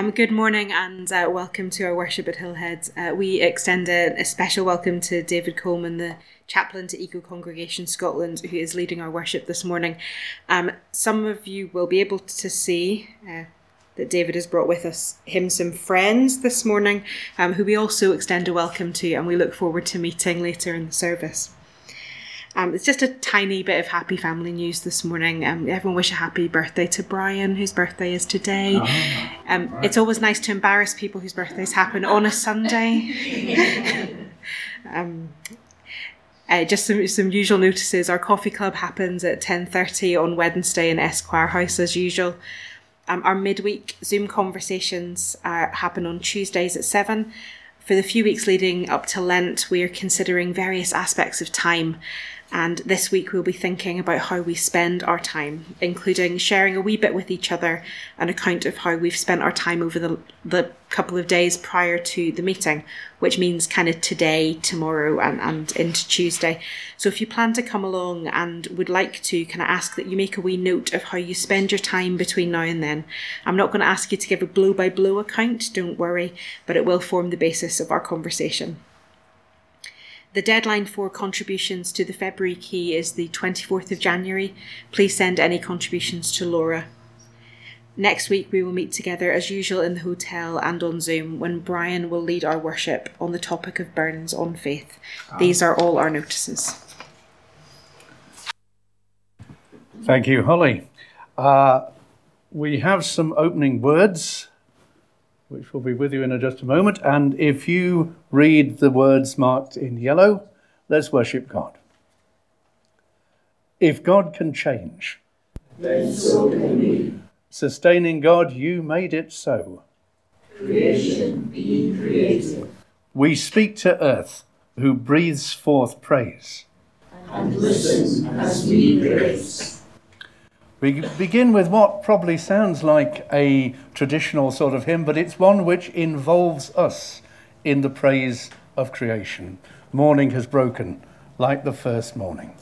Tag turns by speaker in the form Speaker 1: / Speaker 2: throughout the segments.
Speaker 1: Um, good morning and uh, welcome to our worship at Hillhead. Uh, we extend a, a, special welcome to David Coleman, the chaplain to Eco Congregation Scotland, who is leading our worship this morning. Um, some of you will be able to see uh, that David has brought with us him some friends this morning, um, who we also extend a welcome to, and we look forward to meeting later in the service. Um, it's just a tiny bit of happy family news this morning. Um, everyone wish a happy birthday to Brian, whose birthday is today. Oh, um, right. It's always nice to embarrass people whose birthdays happen on a Sunday. Um, uh, just some, some usual notices. Our coffee club happens at 10.30 on Wednesday in Esquire House as usual. Um, our midweek Zoom conversations uh, happen on Tuesdays at 7. For the few weeks leading up to Lent, we are considering various aspects of time and this week we'll be thinking about how we spend our time, including sharing a wee bit with each other an account of how we've spent our time over the, the couple of days prior to the meeting, which means kind of today, tomorrow, and, and into Tuesday. So if you plan to come along and would like to, can I ask that you make a wee note of how you spend your time between now and then? I'm not going to ask you to give a blow by blow account, don't worry, but it will form the basis of our conversation. The deadline for contributions to the February key is the 24th of January. Please send any contributions to Laura. Next week, we will meet together as usual in the hotel and on Zoom when Brian will lead our worship on the topic of Burns on faith. These are all our notices.
Speaker 2: Thank you, Holly. Uh, we have some opening words which will be with you in just a moment. And if you read the words marked in yellow, let's worship God. If God can change,
Speaker 3: then so can we.
Speaker 2: Sustaining God, you made it so.
Speaker 3: Creation being created.
Speaker 2: We speak to earth, who breathes forth praise.
Speaker 3: And listen as we praise.
Speaker 2: We begin with what probably sounds like a traditional sort of hymn, but it's one which involves us in the praise of creation. Morning has broken like the first morning.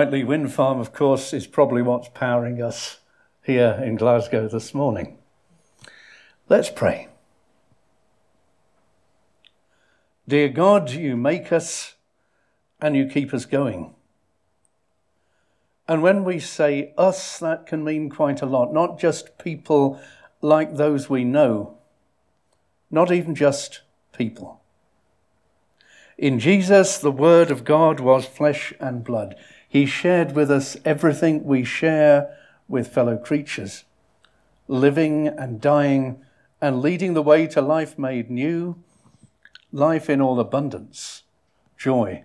Speaker 2: Whitelee Wind Farm, of course, is probably what's powering us here in Glasgow this morning. Let's pray. Dear God, you make us and you keep us going. And when we say us, that can mean quite a lot, not just people like those we know, not even just people. In Jesus, the Word of God was flesh and blood. He shared with us everything we share with fellow creatures, living and dying and leading the way to life made new, life in all abundance, joy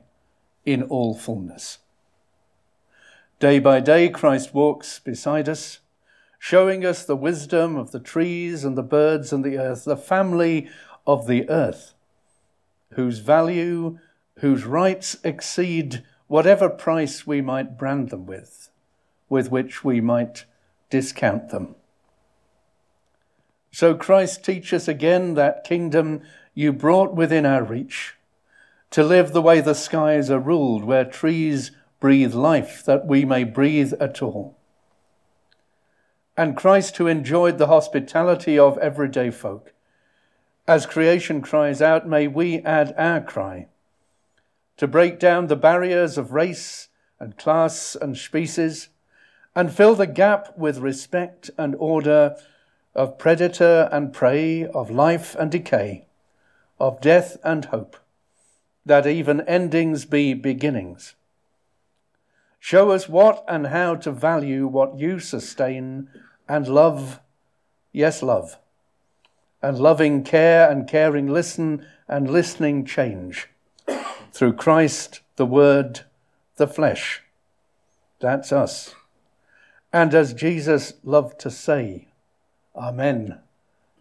Speaker 2: in all fullness. Day by day, Christ walks beside us, showing us the wisdom of the trees and the birds and the earth, the family of the earth, whose value, whose rights exceed whatever price we might brand them with, with which we might discount them. So Christ teaches again that kingdom you brought within our reach, to live the way the skies are ruled, where trees breathe life that we may breathe at all. And Christ, who enjoyed the hospitality of everyday folk, as creation cries out, may we add our cry to break down the barriers of race and class and species and fill the gap with respect and order of predator and prey, of life and decay, of death and hope, that even endings be beginnings Show us what and how to value what you sustain and love, yes, love. And loving care and caring listen and listening change. Through Christ, the Word, the flesh. That's us. And as Jesus loved to say, Amen.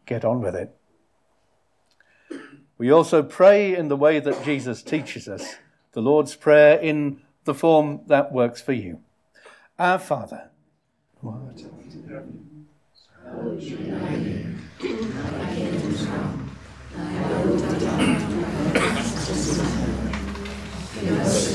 Speaker 2: Get on with it. We also pray in the way that Jesus teaches us. The Lord's Prayer in the form that works for you. Our Father, what? Give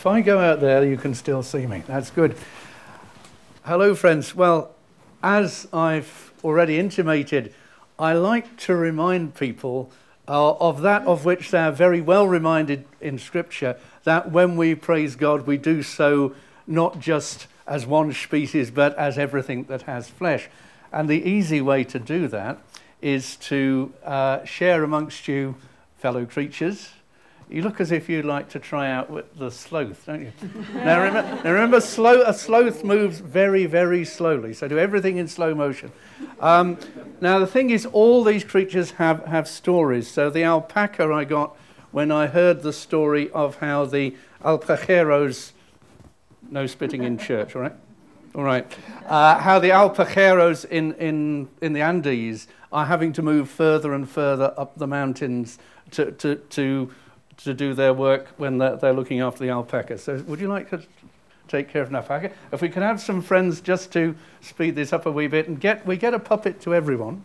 Speaker 2: if I go out there, you can still see me. That's good. Hello, friends. Well, as I've already intimated, I like to remind people uh, of that of which they are very well reminded in Scripture that when we praise God, we do so not just as one species, but as everything that has flesh. And the easy way to do that is to uh, share amongst you fellow creatures you look as if you'd like to try out the sloth, don't you? now, remember, now remember slow, a sloth moves very, very slowly, so do everything in slow motion. Um, now, the thing is, all these creatures have, have stories. So, the alpaca I got when I heard the story of how the alpacheros, no spitting in church, all right? All right. Uh, how the alpacheros in, in, in the Andes are having to move further and further up the mountains to, to, to to do their work when they're, they're looking after the alpaca. So, would you like to take care of an alpaca? If we can have some friends just to speed this up a wee bit and get we get a puppet to everyone.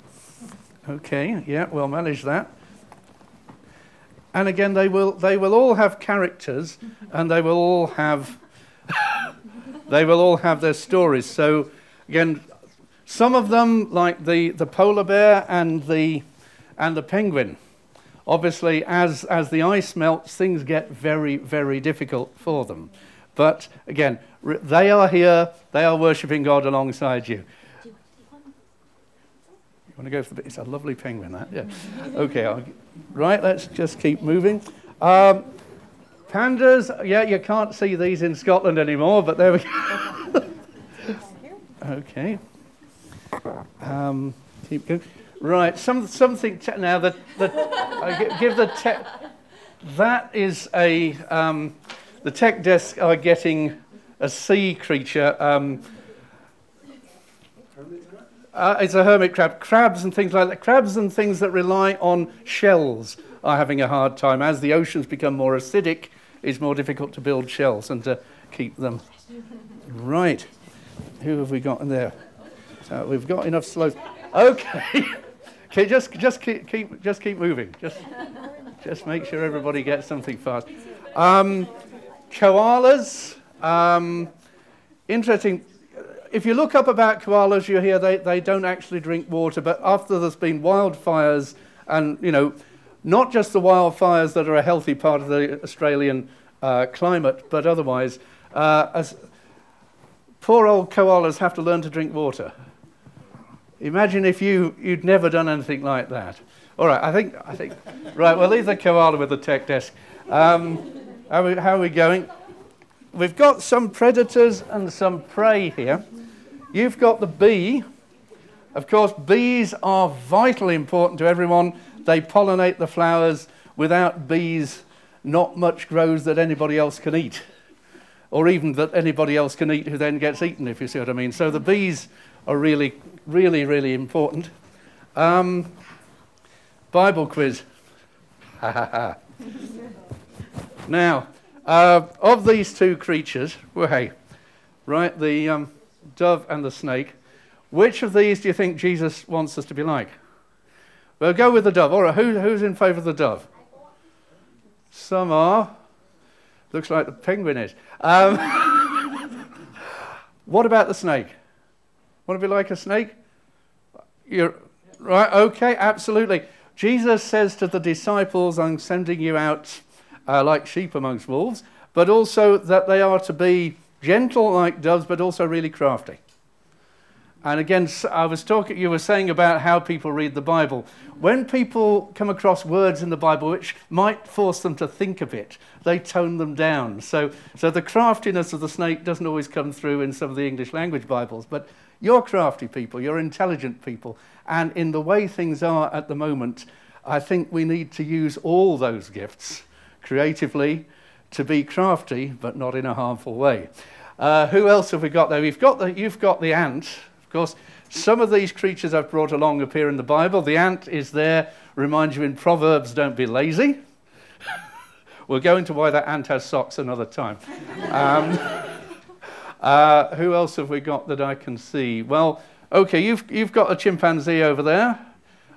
Speaker 2: Okay, yeah, we'll manage that. And again, they will they will all have characters, and they will all have they will all have their stories. So again, some of them, like the, the polar bear and the and the penguin, Obviously, as, as the ice melts, things get very, very difficult for them. But again, they are here, they are worshipping God alongside you. You want to go for the. It's a lovely penguin, that. Yeah. Okay. I'll, right. Let's just keep moving. Um, pandas. Yeah, you can't see these in Scotland anymore, but there we go. okay. Um, keep going. Right, some, something te- now that, that I give the tech. That is a um, the tech desk are getting a sea creature. Um, uh, it's a hermit crab. Crabs and things like that. Crabs and things that rely on shells are having a hard time. As the oceans become more acidic, it's more difficult to build shells and to keep them. Right. Who have we got in there? So we've got enough slow. Okay. Okay, just just keep, keep just keep moving. Just just make sure everybody gets something fast. Um, koalas. Um, interesting. If you look up about koalas, you hear they, they don't actually drink water, but after there's been wildfires, and you know, not just the wildfires that are a healthy part of the Australian uh, climate, but otherwise, uh, as poor old koalas have to learn to drink water. Imagine if you, you'd never done anything like that. All right, I think, I think, right, we'll leave the koala with the tech desk. Um, how, are we, how are we going? We've got some predators and some prey here. You've got the bee. Of course, bees are vitally important to everyone. They pollinate the flowers. Without bees, not much grows that anybody else can eat, or even that anybody else can eat who then gets eaten, if you see what I mean. So the bees are really, really, really important. Um, Bible quiz. now, uh, of these two creatures, hey, right, the um, dove and the snake, which of these do you think Jesus wants us to be like? Well, go with the dove. All right, who, who's in favour of the dove? Some are. Looks like the penguin is. Um, what about the snake? Want to be like a snake? You're right. Okay, absolutely. Jesus says to the disciples, "I'm sending you out uh, like sheep amongst wolves," but also that they are to be gentle like doves, but also really crafty. And again, I was talking, you were saying about how people read the Bible. When people come across words in the Bible which might force them to think a bit, they tone them down. So, so the craftiness of the snake doesn't always come through in some of the English language Bibles, but you're crafty people, you're intelligent people. And in the way things are at the moment, I think we need to use all those gifts creatively to be crafty, but not in a harmful way. Uh, who else have we got there? We've got the, you've got the ant. Of course, some of these creatures I've brought along appear in the Bible. The ant is there, reminds you in Proverbs, don't be lazy. we'll go into why that ant has socks another time. Um, uh, who else have we got that I can see? Well, okay, you've, you've got a chimpanzee over there.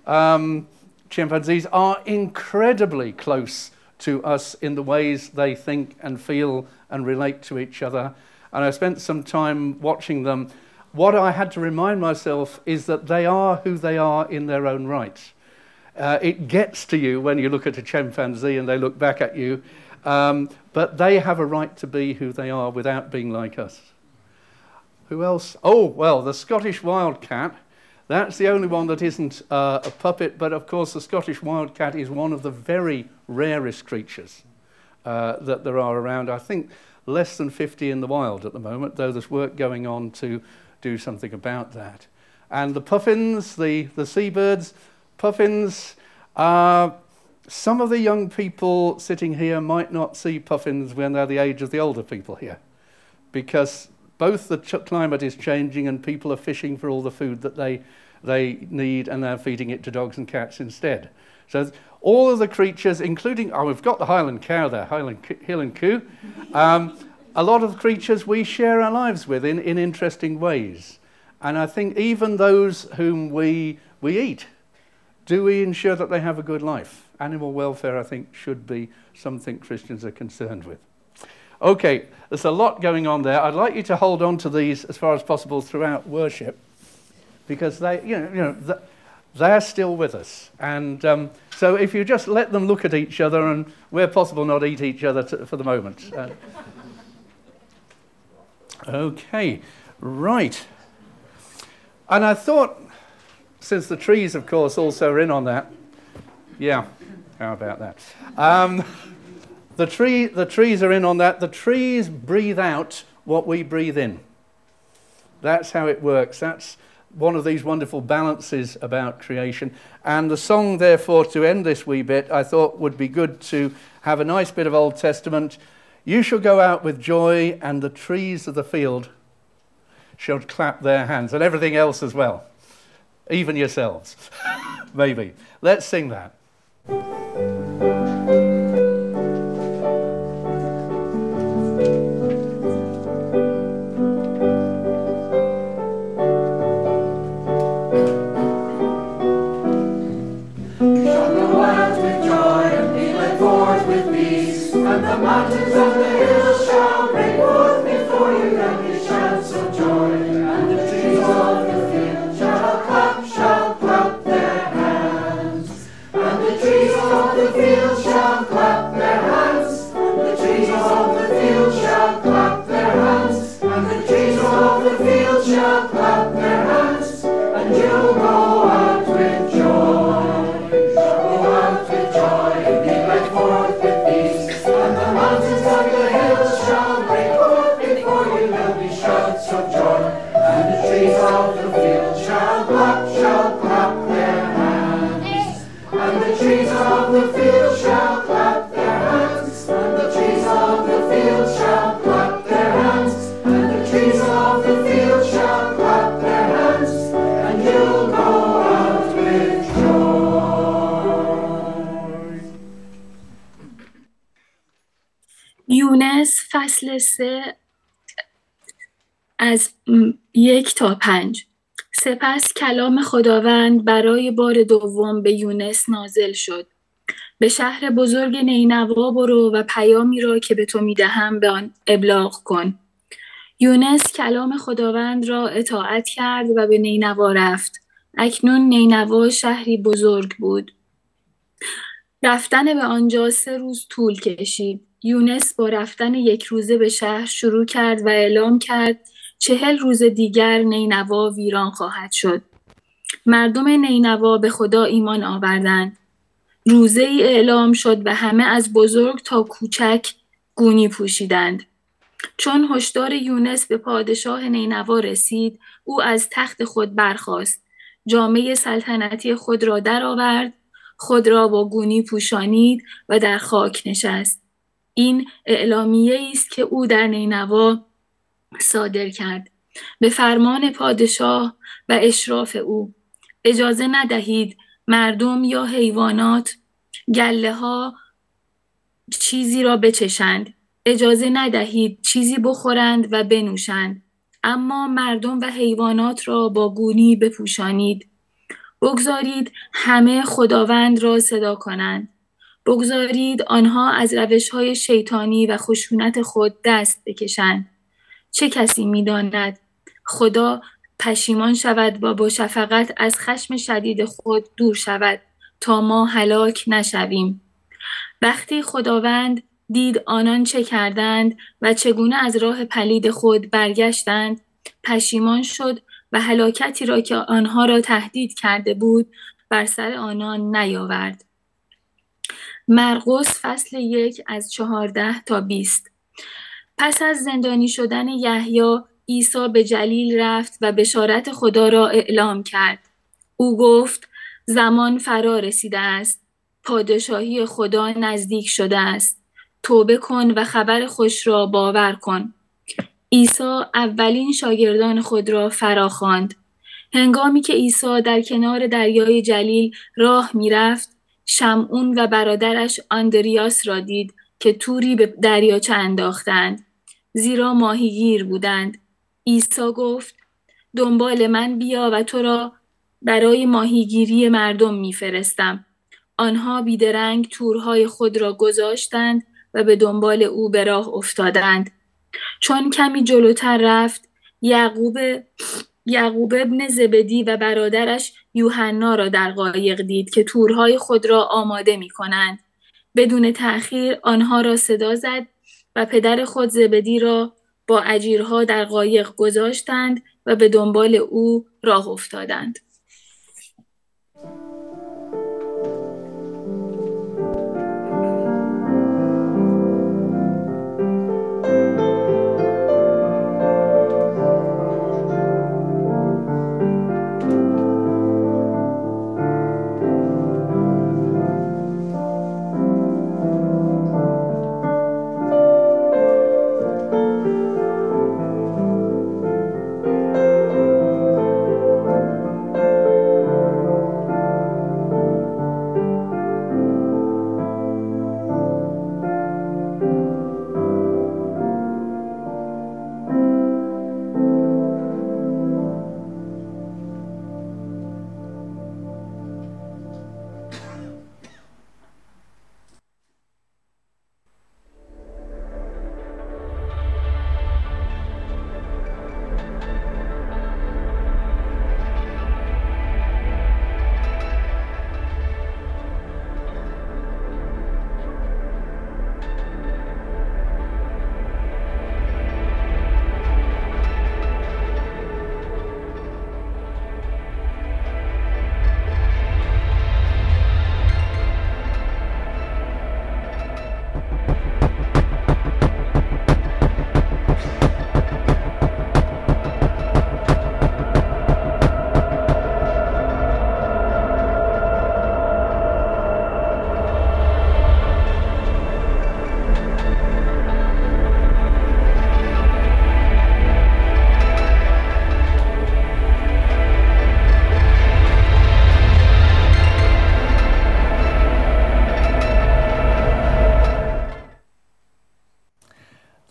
Speaker 2: Um, chimpanzees are incredibly close to us in the ways they think and feel and relate to each other. And I spent some time watching them. What I had to remind myself is that they are who they are in their own right. Uh, it gets to you when you look at a chimpanzee and they look back at you, um, but they have a right to be who they are without being like us. Who else? Oh, well, the Scottish wildcat. That's the only one that isn't uh, a puppet, but of course, the Scottish wildcat is one of the very rarest creatures uh, that there are around. I think less than 50 in the wild at the moment, though there's work going on to do something about that. And the puffins, the, the seabirds, puffins, uh, some of the young people sitting here might not see puffins when they're the age of the older people here, because both the climate is changing and people are fishing for all the food that they, they need and they're feeding it to dogs and cats instead. So all of the creatures, including, oh, we've got the Highland cow there, Highland, Highland coo. Um, a lot of creatures we share our lives with in, in interesting ways. And I think even those whom we, we eat, do we ensure that they have a good life? Animal welfare, I think, should be something Christians are concerned with. Okay, there's a lot going on there. I'd like you to hold on to these as far as possible throughout worship because they, you know, you know they're still with us. And um, so if you just let them look at each other and, where possible, not eat each other to, for the moment. Uh, okay, right. And I thought, since the trees, of course, also are in on that, yeah, how about that? Um, the, tree, the trees are in on that. The trees breathe out what we breathe in. That's how it works. That's one of these wonderful balances about creation. And the song, therefore, to end this wee bit, I thought would be good to have a nice bit of Old Testament. You shall go out with joy, and the trees of the field shall clap their hands, and everything else as well, even yourselves. Maybe. Let's sing that.
Speaker 4: فصل سه از یک تا پنج سپس کلام خداوند برای بار دوم به یونس نازل شد. به شهر بزرگ نینوا برو و پیامی را که به تو می‌دهم به آن ابلاغ کن. یونس کلام خداوند را اطاعت کرد و به نینوا رفت. اکنون نینوا شهری بزرگ بود. رفتن به آنجا سه روز طول کشید. یونس با رفتن یک روزه به شهر شروع کرد و اعلام کرد چهل روز دیگر نینوا ویران خواهد شد. مردم نینوا به خدا ایمان آوردند. روزه ای اعلام شد و همه از بزرگ تا کوچک گونی پوشیدند. چون هشدار یونس به پادشاه نینوا رسید، او از تخت خود برخاست. جامعه سلطنتی خود را درآورد، خود را با گونی پوشانید و در خاک نشست. این اعلامیه است که او در نینوا صادر کرد. به فرمان پادشاه و اشراف او. اجازه ندهید مردم یا حیوانات گله ها چیزی را بچشند. اجازه ندهید چیزی بخورند و بنوشند. اما مردم و حیوانات را با گونی بپوشانید. بگذارید همه خداوند را صدا کنند. بگذارید آنها از روش های شیطانی و خشونت خود دست بکشند. چه کسی می‌داند؟ خدا پشیمان شود و با شفقت از خشم شدید خود دور شود تا ما هلاک نشویم. وقتی خداوند دید آنان چه کردند و چگونه از راه پلید خود برگشتند پشیمان شد و هلاکتی را که آنها را تهدید کرده بود بر سر آنان نیاورد. مرقس فصل یک از چهارده تا بیست. پس از زندانی شدن یحیی عیسی به جلیل رفت و بشارت خدا را اعلام کرد. او گفت زمان فرا رسیده است. پادشاهی خدا نزدیک شده است. توبه کن و خبر خوش را باور کن. عیسی اولین شاگردان خود را فراخواند. هنگامی که عیسی در کنار دریای جلیل راه می‌رفت شمعون و برادرش آندریاس را دید که توری به دریاچه انداختند. زیرا ماهیگیر بودند. عیسی گفت دنبال من بیا و تو را برای ماهیگیری مردم میفرستم. آنها بیدرنگ تورهای خود را گذاشتند و به دنبال او به راه افتادند. چون کمی جلوتر رفت یعقوب یعقوب ابن زبدی و برادرش یوحنا را در قایق دید که تورهای خود را آماده می کنند. بدون تأخیر آنها را صدا زد و پدر خود زبدی را با اجیرها در قایق گذاشتند و به دنبال او راه افتادند.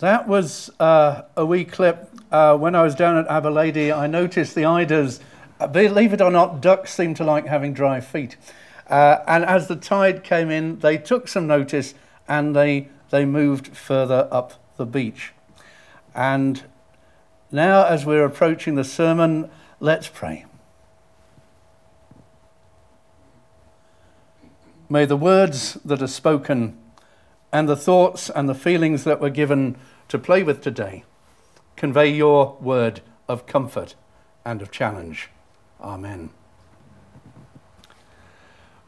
Speaker 2: That was uh, a wee clip. Uh, when I was down at Aberlady, I noticed the eiders, uh, believe it or not, ducks seem to like having dry feet. Uh, and as the tide came in, they took some notice and they, they moved further up the beach. And now, as we're approaching the sermon, let's pray. May the words that are spoken and the thoughts and the feelings that were given to play with today convey your word of comfort and of challenge. Amen.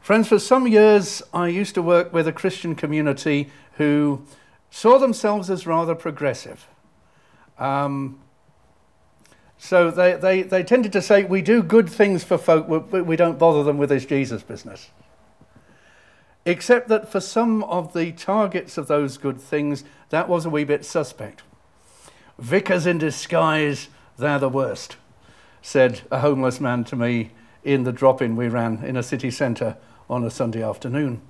Speaker 2: Friends, for some years I used to work with a Christian community who saw themselves as rather progressive. Um, so they, they, they tended to say, We do good things for folk, we, we don't bother them with this Jesus business except that for some of the targets of those good things, that was a wee bit suspect. Vicars in disguise, they're the worst, said a homeless man to me in the drop in we ran in a city centre on a Sunday afternoon.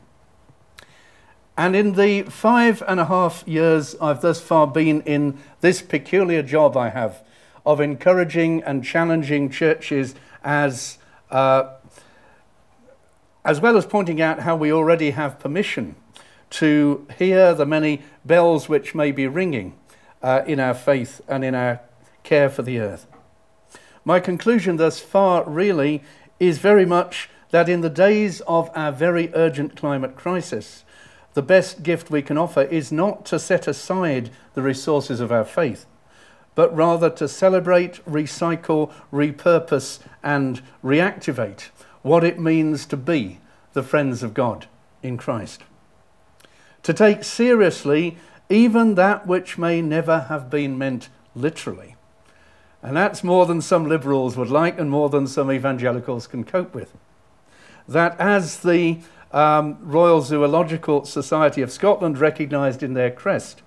Speaker 2: And in the five and a half years I've thus far been in this peculiar job I have of encouraging and challenging churches as uh, as well as pointing out how we already have permission to hear the many bells which may be ringing uh, in our faith and in our care for the earth. My conclusion thus far really is very much that in the days of our very urgent climate crisis, the best gift we can offer is not to set aside the resources of our faith, but rather to celebrate, recycle, repurpose, and reactivate what it means to be the friends of God in Christ. To take seriously even that which may never have been meant literally. And that's more than some liberals would like and more than some evangelicals can cope with. That as the um, Royal Zoological Society of Scotland recognised in their crest,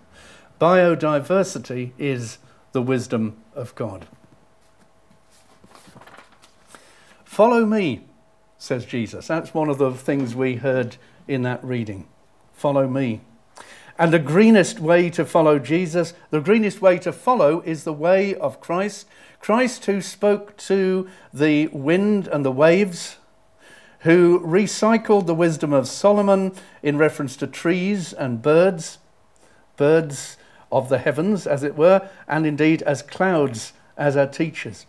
Speaker 2: biodiversity is the wisdom of God. Follow me, says Jesus. That's one of the things we heard in that reading. Follow me. And the greenest way to follow Jesus, the greenest way to follow is the way of Christ. Christ, who spoke to the wind and the waves, who recycled the wisdom of Solomon in reference to trees and birds, birds of the heavens, as it were, and indeed as clouds as our teachers.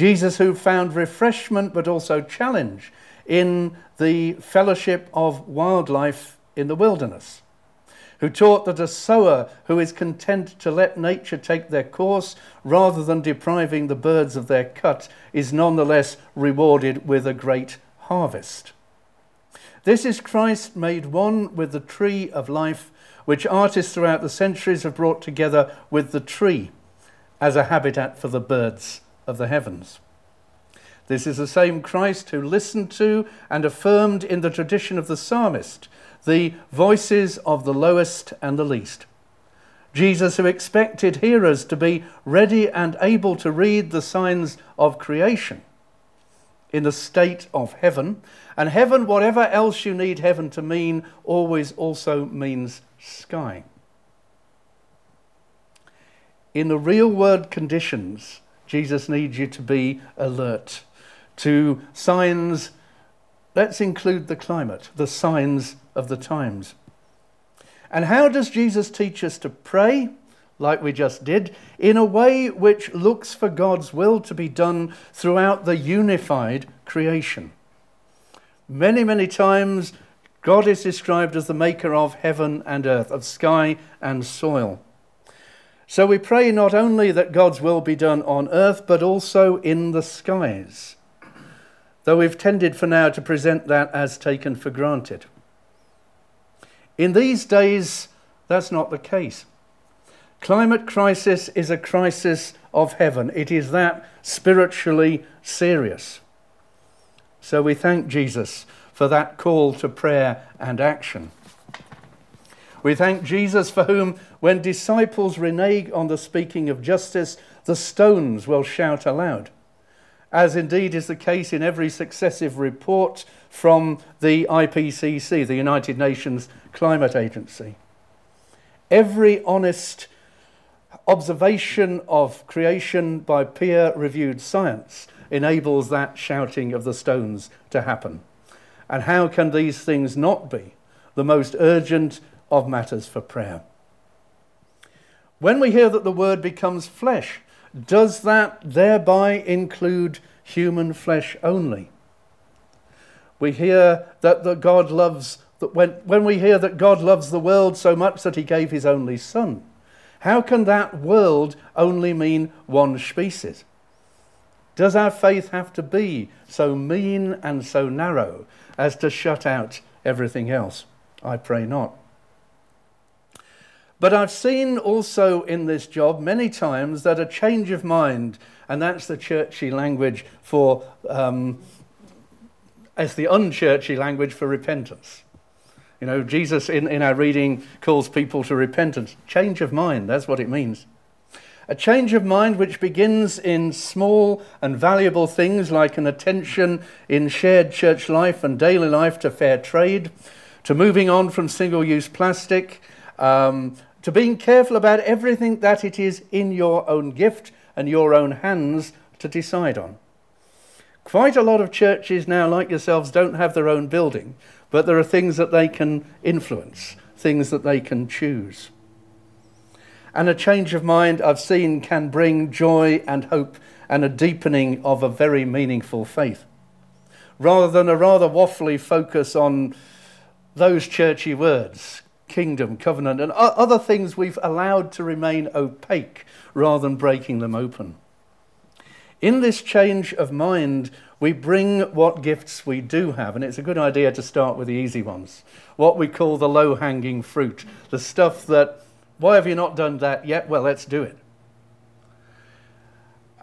Speaker 2: Jesus, who found refreshment but also challenge in the fellowship of wildlife in the wilderness, who taught that a sower who is content to let nature take their course rather than depriving the birds of their cut is nonetheless rewarded with a great harvest. This is Christ made one with the tree of life which artists throughout the centuries have brought together with the tree as a habitat for the birds of the heavens. This is the same Christ who listened to and affirmed in the tradition of the psalmist the voices of the lowest and the least. Jesus, who expected hearers to be ready and able to read the signs of creation in the state of heaven. And heaven, whatever else you need heaven to mean, always also means sky. In the real world conditions, Jesus needs you to be alert to signs. Let's include the climate, the signs of the times. And how does Jesus teach us to pray, like we just did, in a way which looks for God's will to be done throughout the unified creation? Many, many times God is described as the maker of heaven and earth, of sky and soil. So we pray not only that God's will be done on earth, but also in the skies, though we've tended for now to present that as taken for granted. In these days, that's not the case. Climate crisis is a crisis of heaven. It is that spiritually serious. So we thank Jesus for that call to prayer and action. We thank Jesus for whom, when disciples renege on the speaking of justice, the stones will shout aloud, as indeed is the case in every successive report from the IPCC, the United Nations Climate Agency. Every honest observation of creation by peer reviewed science enables that shouting of the stones to happen. And how can these things not be the most urgent of matters for prayer? When we hear that the word becomes flesh, does that thereby include human flesh only? We hear that God loves that when, when we hear that God loves the world so much that he gave his only son, how can that world only mean one species? Does our faith have to be so mean and so narrow as to shut out everything else? I pray not. But I've seen also in this job many times that a change of mind, and that's the churchy language for, um, as the unchurchy language for repentance. You know, Jesus in, in our reading calls people to repentance. Change of mind, that's what it means. A change of mind which begins in small and valuable things like an attention in shared church life and daily life to fair trade, to moving on from single use plastic, um, to being careful about everything that it is in your own gift and your own hands to decide on. Quite a lot of churches now, like yourselves, don't have their own building, but there are things that they can influence things that they can choose. And a change of mind, I've seen, can bring joy and hope and a deepening of a very meaningful faith. Rather than a rather waffly focus on those churchy words, kingdom, covenant, and other things we've allowed to remain opaque rather than breaking them open. In this change of mind, we bring what gifts we do have, and it's a good idea to start with the easy ones. What we call the low hanging fruit, the stuff that, why have you not done that yet? Well, let's do it.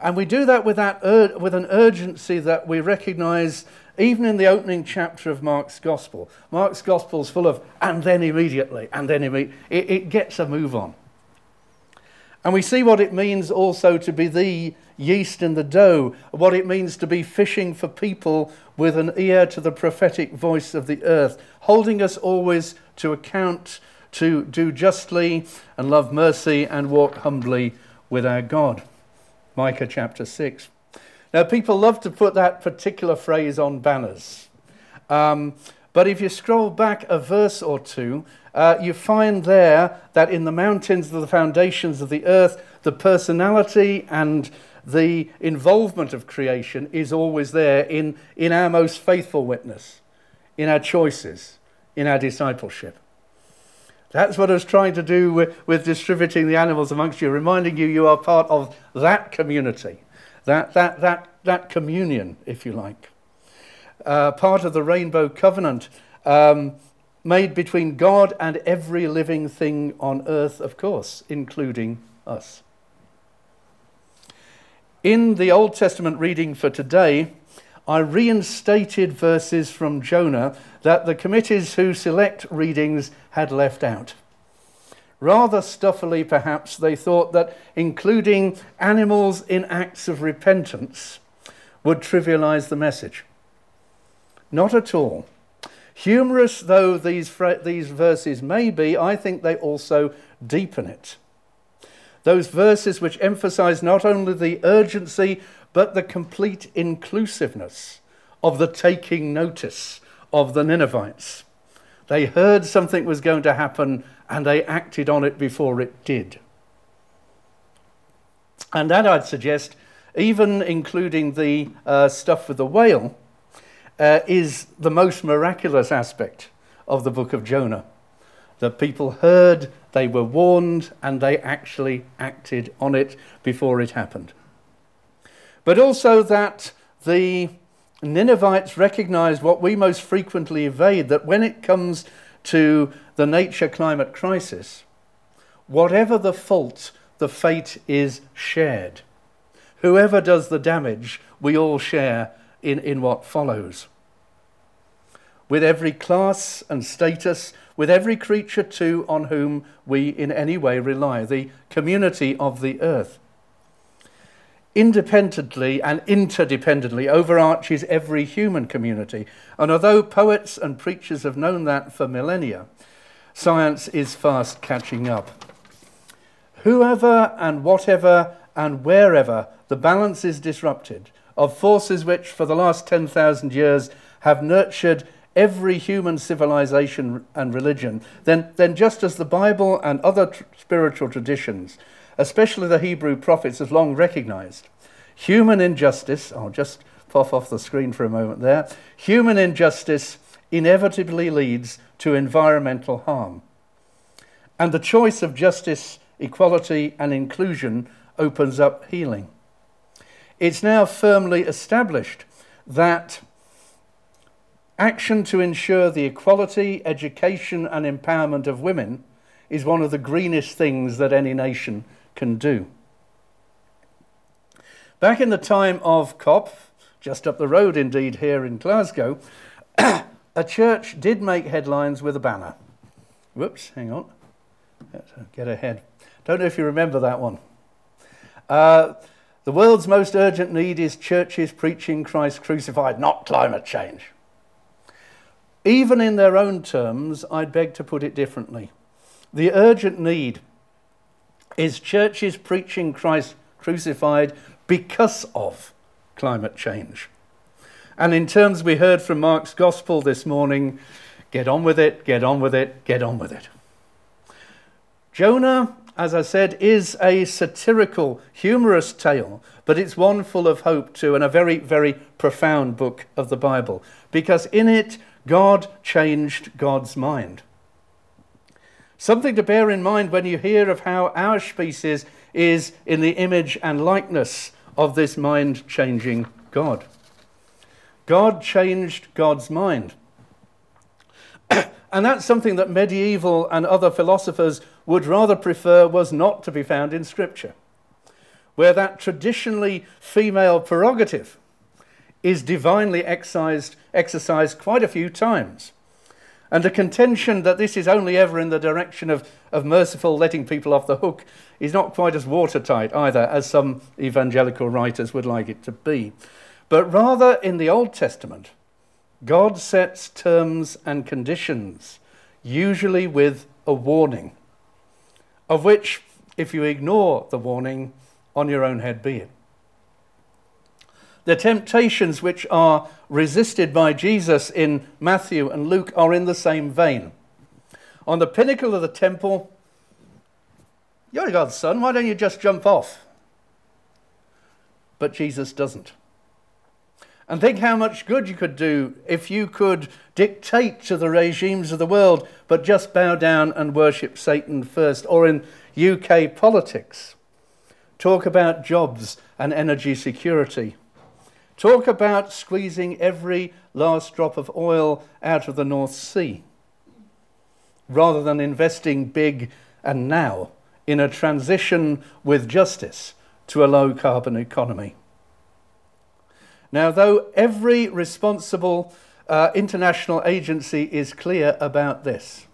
Speaker 2: And we do that with, that ur- with an urgency that we recognize even in the opening chapter of Mark's Gospel. Mark's Gospel is full of, and then immediately, and then. It, it gets a move on. And we see what it means also to be the yeast in the dough, what it means to be fishing for people with an ear to the prophetic voice of the earth, holding us always to account to do justly and love mercy and walk humbly with our God. Micah chapter 6. Now, people love to put that particular phrase on banners. Um, but if you scroll back a verse or two, uh, you find there that in the mountains of the foundations of the earth, the personality and the involvement of creation is always there in, in our most faithful witness, in our choices, in our discipleship. That's what I was trying to do with, with distributing the animals amongst you, reminding you you are part of that community, that, that, that, that communion, if you like. Uh, part of the rainbow covenant. Um, made between God and every living thing on earth, of course, including us. In the Old Testament reading for today, I reinstated verses from Jonah that the committees who select readings had left out. Rather stuffily, perhaps, they thought that including animals in acts of repentance would trivialize the message. Not at all. Humorous though these, these verses may be, I think they also deepen it. Those verses which emphasize not only the urgency, but the complete inclusiveness of the taking notice of the Ninevites. They heard something was going to happen and they acted on it before it did. And that I'd suggest, even including the uh, stuff with the whale, uh, is the most miraculous aspect of the book of Jonah. That people heard, they were warned, and they actually acted on it before it happened. But also that the Ninevites recognized what we most frequently evade that when it comes to the nature climate crisis, whatever the fault, the fate is shared. Whoever does the damage, we all share in, in what follows. With every class and status, with every creature too on whom we in any way rely, the community of the earth. Independently and interdependently overarches every human community. And although poets and preachers have known that for millennia, science is fast catching up. Whoever and whatever and wherever the balance is disrupted, of forces which for the last 10,000 years have nurtured every human civilization and religion, then, then just as the Bible and other tr- spiritual traditions, especially the Hebrew prophets, have long recognized, human injustice, I'll just pop off the screen for a moment there, human injustice inevitably leads to environmental harm. And the choice of justice, equality, and inclusion opens up healing. It's now firmly established that action to ensure the equality, education, and empowerment of women is one of the greenest things that any nation can do. Back in the time of COP, just up the road indeed here in Glasgow, a church did make headlines with a banner. Whoops, hang on. Get ahead. Don't know if you remember that one. Uh, the world's most urgent need is churches preaching Christ crucified, not climate change. Even in their own terms, I'd beg to put it differently. The urgent need is churches preaching Christ crucified because of climate change. And in terms we heard from Mark's gospel this morning, get on with it, get on with it, get on with it. Jonah, as I said, is a satirical, humorous tale, but it's one full of hope too, and a very, very profound book of the Bible, because in it, God changed God's mind. Something to bear in mind when you hear of how our species is in the image and likeness of this mind changing God. God changed God's mind. and that's something that medieval and other philosophers would rather prefer was not to be found in Scripture, where that traditionally female prerogative is divinely exercised, exercised quite a few times. And a contention that this is only ever in the direction of, of merciful letting people off the hook is not quite as watertight either, as some evangelical writers would like it to be. But rather, in the Old Testament, God sets terms and conditions, usually with a warning, of which, if you ignore the warning, on your own head be it. The temptations which are resisted by Jesus in Matthew and Luke are in the same vein. On the pinnacle of the temple, you're God's son, why don't you just jump off? But Jesus doesn't. And think how much good you could do if you could dictate to the regimes of the world, but just bow down and worship Satan first. Or in UK politics, talk about jobs and energy security. Talk about squeezing every last drop of oil out of the North Sea rather than investing big and now in a transition with justice to a low carbon economy. Now, though every responsible uh, international agency is clear about this,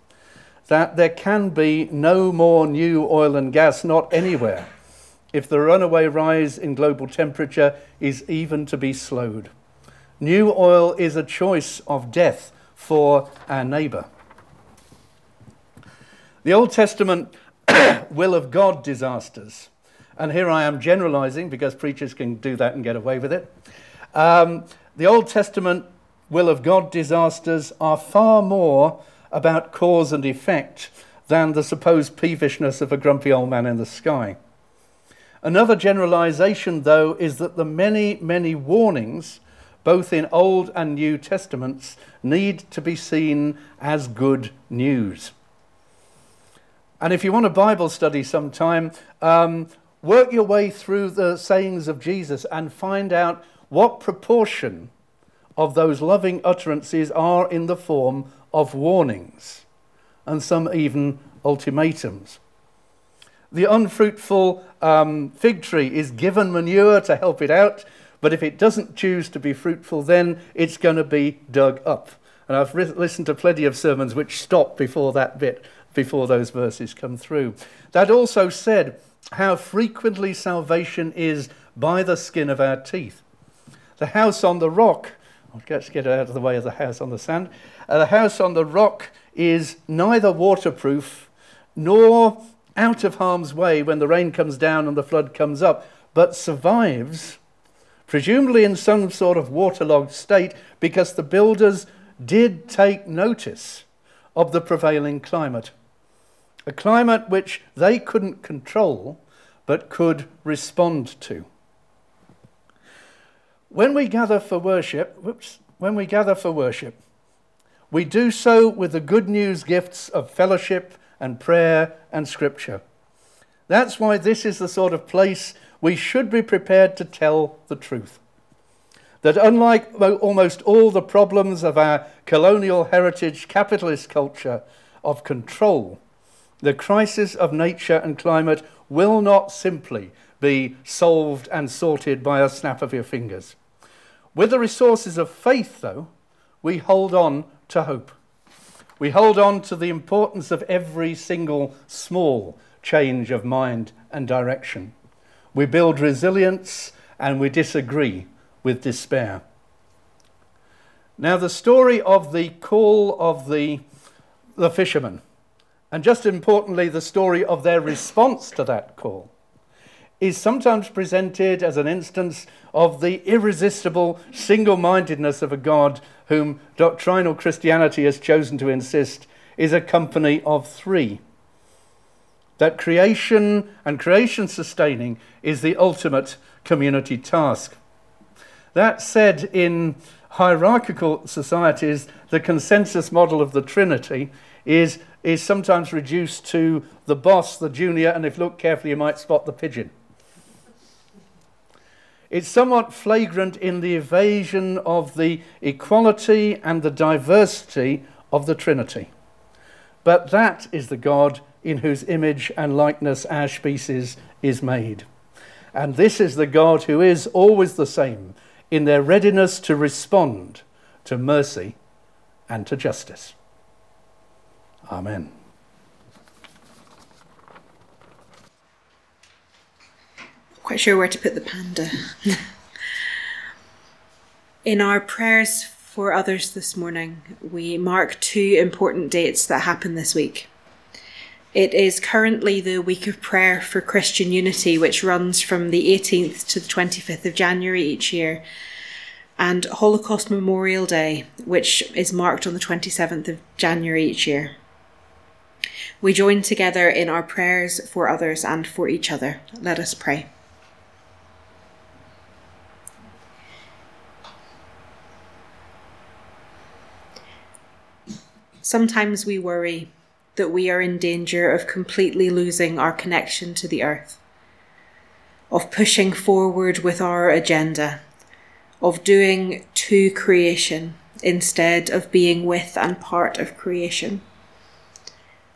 Speaker 2: that there can be no more new oil and gas, not anywhere, if the runaway rise in global temperature is even to be slowed. New oil is a choice of death for our neighbour. The Old Testament will of God disasters, and here I am generalizing because preachers can do that and get away with it. Um, the Old Testament will of God disasters are far more about cause and effect than the supposed peevishness of a grumpy old man in the sky. Another generalization, though, is that the many, many warnings, both in Old and New Testaments, need to be seen as good news. And if you want a Bible study sometime, um, work your way through the sayings of Jesus and find out what proportion of those loving utterances are in the form of warnings, and some even ultimatums. The unfruitful um, fig tree is given manure to help it out, but if it doesn't choose to be fruitful, then it's going to be dug up. And I've re- listened to plenty of sermons which stop before that bit, before those verses come through. That also said how frequently salvation is by the skin of our teeth. The house on the rock, let's get out of the way of the house on the sand. Uh, the house on the rock is neither waterproof nor out of harm's way when the rain comes down and the flood comes up, but survives, presumably in some sort of waterlogged state, because the builders did take notice of the prevailing climate. A climate which they couldn't control but could respond to. When we gather for worship, whoops, when we gather for worship, we do so with the good news gifts of fellowship and prayer and scripture. That's why this is the sort of place we should be prepared to tell the truth. That unlike almost all the problems of our colonial heritage capitalist culture of control, the crisis of nature and climate will not simply be solved and sorted by a snap of your fingers. With the resources of faith, though, we hold on to hope. We hold on to the importance of every single small change of mind and direction. We build resilience and we disagree with despair. Now, the story of the call of the, the fishermen, and just importantly, the story of their response to that call, is sometimes presented as an instance of the irresistible single mindedness of a God whom doctrinal Christianity has chosen to insist is a company of three. that creation and creation sustaining is the ultimate community task. That said, in hierarchical societies, the consensus model of the Trinity is, is sometimes reduced to the boss, the junior, and if you look carefully, you might spot the pigeon. It's somewhat flagrant in the evasion of the equality and the diversity of the Trinity. But that is the God in whose image and likeness our species is made. And this is the God who is always the same in their readiness to respond to mercy and to justice. Amen.
Speaker 1: Quite sure where to put the panda. In our prayers for others this morning, we mark two important dates that happen this week. It is currently the week of prayer for Christian unity, which runs from the 18th to the 25th of January each year, and Holocaust Memorial Day, which is marked on the 27th of January each year. We join together in our prayers for others and for each other. Let us pray. Sometimes we worry that we are in danger of completely losing our connection to the earth, of pushing forward with our agenda, of doing to creation instead of being with and part of creation.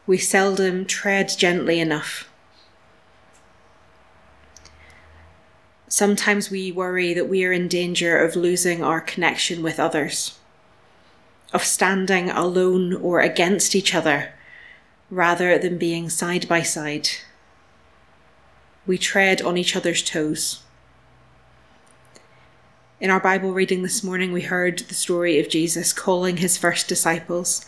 Speaker 1: We seldom tread gently enough. Sometimes we worry that we are in danger of losing our connection with others, of standing alone or against each other rather than being side by side. We tread on each other's toes. In our Bible reading this morning, we heard the story of Jesus calling his first disciples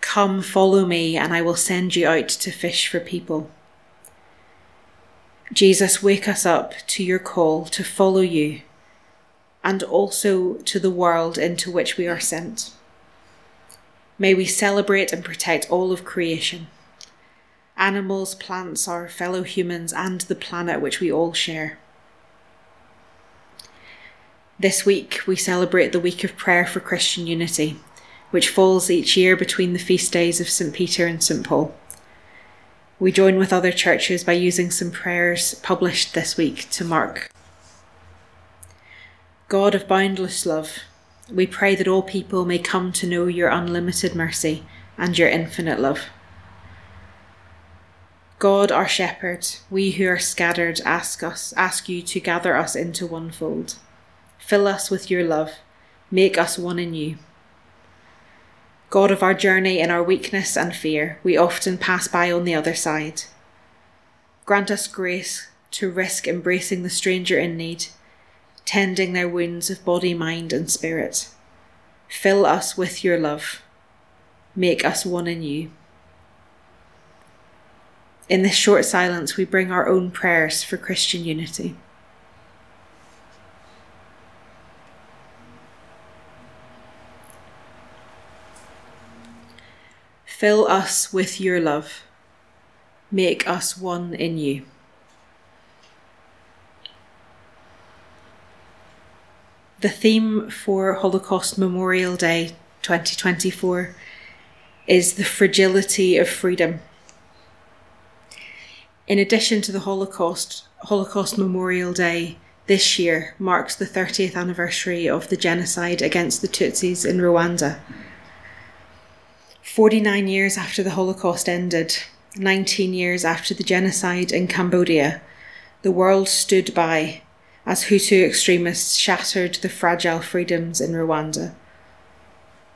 Speaker 1: Come, follow me, and I will send you out to fish for people. Jesus, wake us up to your call to follow you and also to the world into which we are sent. May we celebrate and protect all of creation animals, plants, our fellow humans, and the planet which we all share. This week, we celebrate the week of prayer for Christian unity, which falls each year between the feast days of St. Peter and St. Paul. We join with other churches by using some prayers published this week to mark. God of boundless love, we pray that all people may come to know your unlimited mercy and your infinite love. God, our shepherd, we who are scattered ask us, ask you to gather us into one fold. Fill us with your love, make us one in you. God of our journey in our weakness and fear, we often pass by on the other side. Grant us grace to risk embracing the stranger in need tending their wounds of body, mind, and spirit. Fill us with your love. Make us one in you. In this short silence, we bring our own prayers for Christian unity. Fill us with your love. Make us one in you. The theme for Holocaust Memorial Day 2024 is the fragility of freedom. In addition to the Holocaust, Holocaust Memorial Day this year marks the 30th anniversary of the genocide against the Tutsis in Rwanda. 49 years after the Holocaust ended, 19 years after the genocide in Cambodia, the world stood by as Hutu extremists shattered the fragile freedoms in Rwanda,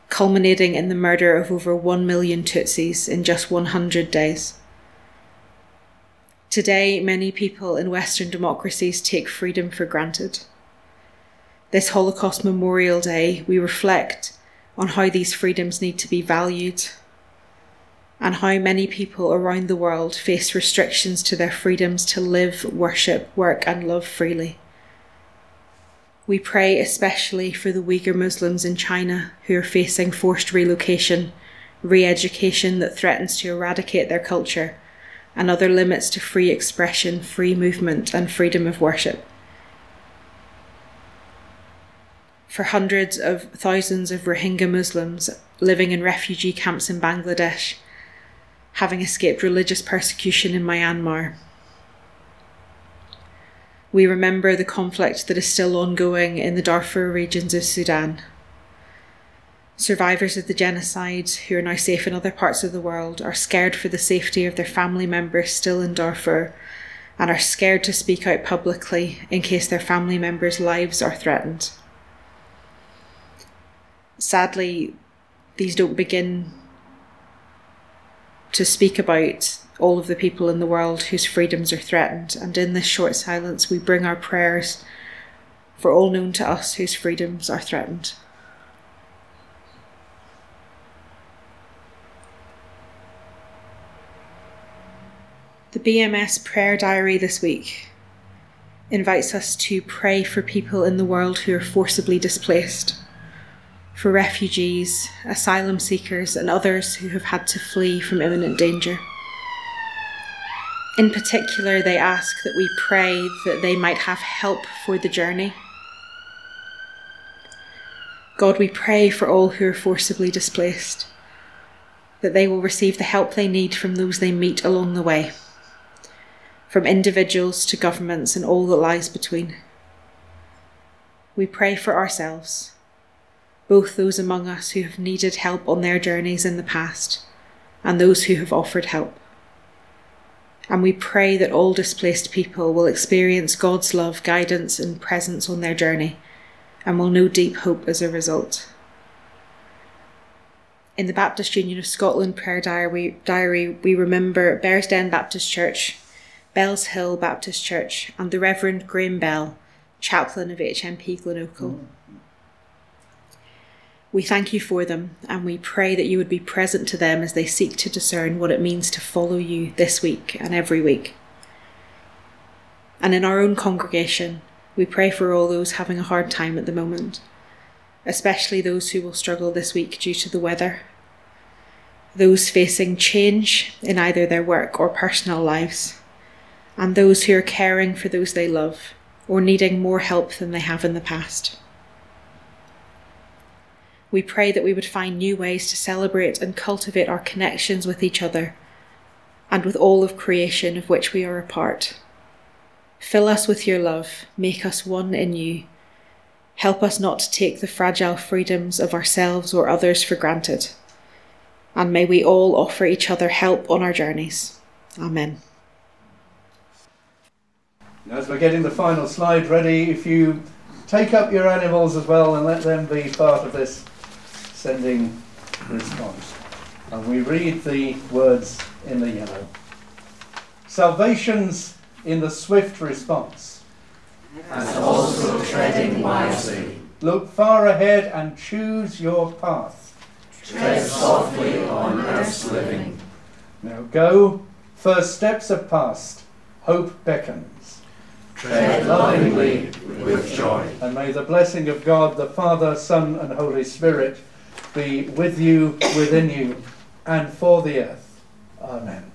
Speaker 1: culminating in the murder of over 1 million Tutsis in just 100 days. Today, many people in Western democracies take freedom for granted. This Holocaust Memorial Day, we reflect on how these freedoms need to be valued and how many people around the world face restrictions to their freedoms to live, worship, work, and love freely. We pray especially for the Uyghur Muslims in China who are facing forced relocation, re education that threatens to eradicate their culture, and other limits to free expression, free movement, and freedom of worship. For hundreds of thousands of Rohingya Muslims living in refugee camps in Bangladesh, having escaped religious persecution in Myanmar. We remember the conflict that is still ongoing in the Darfur regions of Sudan Survivors of the genocide who are now safe in other parts of the world are scared for the safety of their family members still in Darfur and are scared to speak out publicly in case their family members' lives are threatened. Sadly, these don't begin to speak about all of the people in the world whose freedoms are threatened, and in this short silence, we bring our prayers for all known to us whose freedoms are threatened. The BMS prayer diary this week invites us to pray for people in the world who are forcibly displaced, for refugees, asylum seekers, and others who have had to flee from imminent danger. In particular, they ask that we pray that they might have help for the journey. God, we pray for all who are forcibly displaced, that they will receive the help they need from those they meet along the way from individuals to governments and all that lies between. We pray for ourselves, both those among us who have needed help on their journeys in the past and those who have offered help. And we pray that all displaced people will experience God's love, guidance, and presence on their journey and will know deep hope as a result. In the Baptist Union of Scotland prayer diary, diary we remember Bearsden Baptist Church Bellshill Baptist Church, and the Reverend Graham Bell, chaplain of HMP Glenochil. We thank you for them and we pray that you would be present to them as they seek to discern what it means to follow you this week and every week. And in our own congregation, we pray for all those having a hard time at the moment, especially those who will struggle this week due to the weather, those facing change in either their work or personal lives and those who are caring for those they love or needing more help than they have in the past. We pray that we would find new ways to celebrate and cultivate our connections with each other and with all of creation of which we are a part. Fill us with your love, make us one in you. Help us not to take the fragile freedoms of ourselves or others for granted. And may we all offer each other help on our journeys. Amen.
Speaker 2: As we're getting the final slide ready, if you take up your animals as well and let them be part of this sending response. And we read the words in the yellow. Salvation's in the swift response.
Speaker 3: And also treading wisely.
Speaker 2: Look far ahead and choose your path.
Speaker 3: Tread softly on earth's living.
Speaker 2: Now go, first steps are past, hope beckons.
Speaker 3: Tread lovingly with joy.
Speaker 2: And may the blessing of God, the Father, Son, and Holy Spirit be with you, within you, and for the earth. Amen.